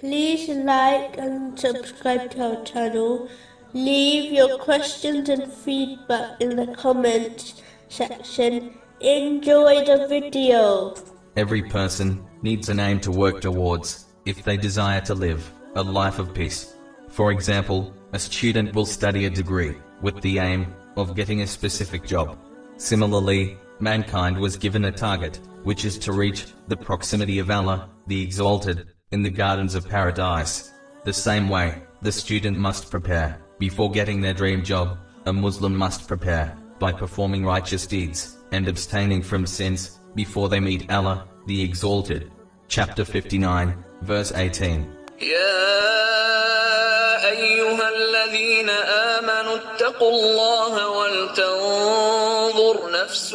Please like and subscribe to our channel. Leave your questions and feedback in the comments section. Enjoy the video. Every person needs an aim to work towards if they desire to live a life of peace. For example, a student will study a degree with the aim of getting a specific job. Similarly, mankind was given a target, which is to reach the proximity of Allah, the Exalted, in the gardens of paradise. The same way, the student must prepare before getting their dream job. A Muslim must prepare by performing righteous deeds and abstaining from sins before they meet Allah, the Exalted. Chapter 59, verse 18. يا أيها الذين آمنوا اتقوا الله ولتنظر نفس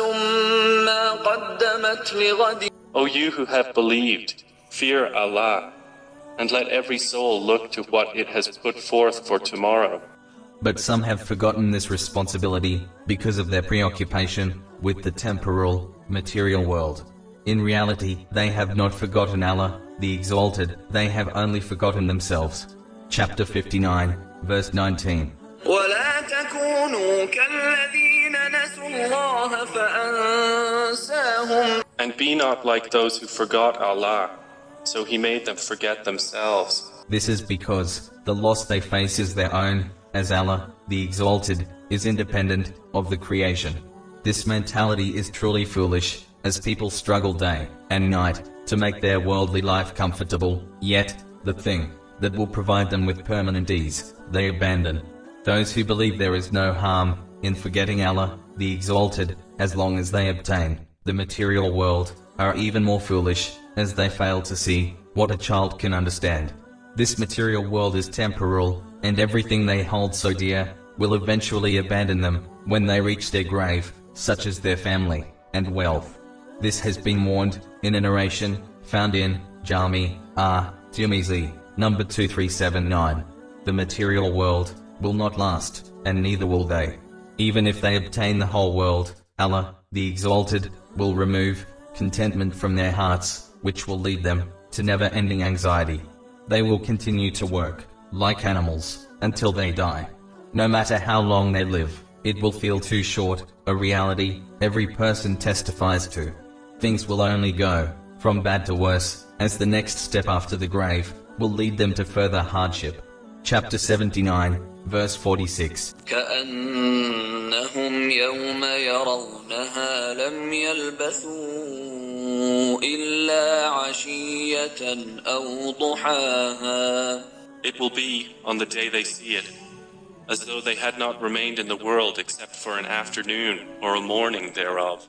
ما قدمت لغد O you who have believed, fear Allah, and let every soul look to what it has put forth for tomorrow. But some have forgotten this responsibility because of their preoccupation with the temporal, material world. In reality, they have not forgotten Allah, the Exalted, they have only forgotten themselves. Chapter 59, verse 19. ولا تكونوا كالذين نسوا الله فأنساهم And be not like those who forgot Allah, so He made them forget themselves. This is because the loss they face is their own, as Allah, the Exalted, is independent of the creation. This mentality is truly foolish, as people struggle day and night to make their worldly life comfortable, yet, the thing that will provide them with permanent ease, they abandon. Those who believe there is no harm in forgetting Allah, the Exalted, as long as they obtain the material world, are even more foolish, as they fail to see what a child can understand. This material world is temporal, and everything they hold so dear will eventually abandon them when they reach their grave, such as their family and wealth. This has been warned in a narration found in Jami R. Tirmizi, number 2379. The material world will not last, and neither will they. Even if they obtain the whole world, Allah, the Exalted, will remove contentment from their hearts, which will lead them to never ending anxiety. They will continue to work, like animals, until they die. No matter how long they live, it will feel too short, a reality every person testifies to. Things will only go from bad to worse, as the next step after the grave will lead them to further hardship. Chapter 79, verse 46. كأنهم يوم يرونها لم يلبثوا it will be on the day they see it, as though they had not remained in the world except for an afternoon or a morning thereof.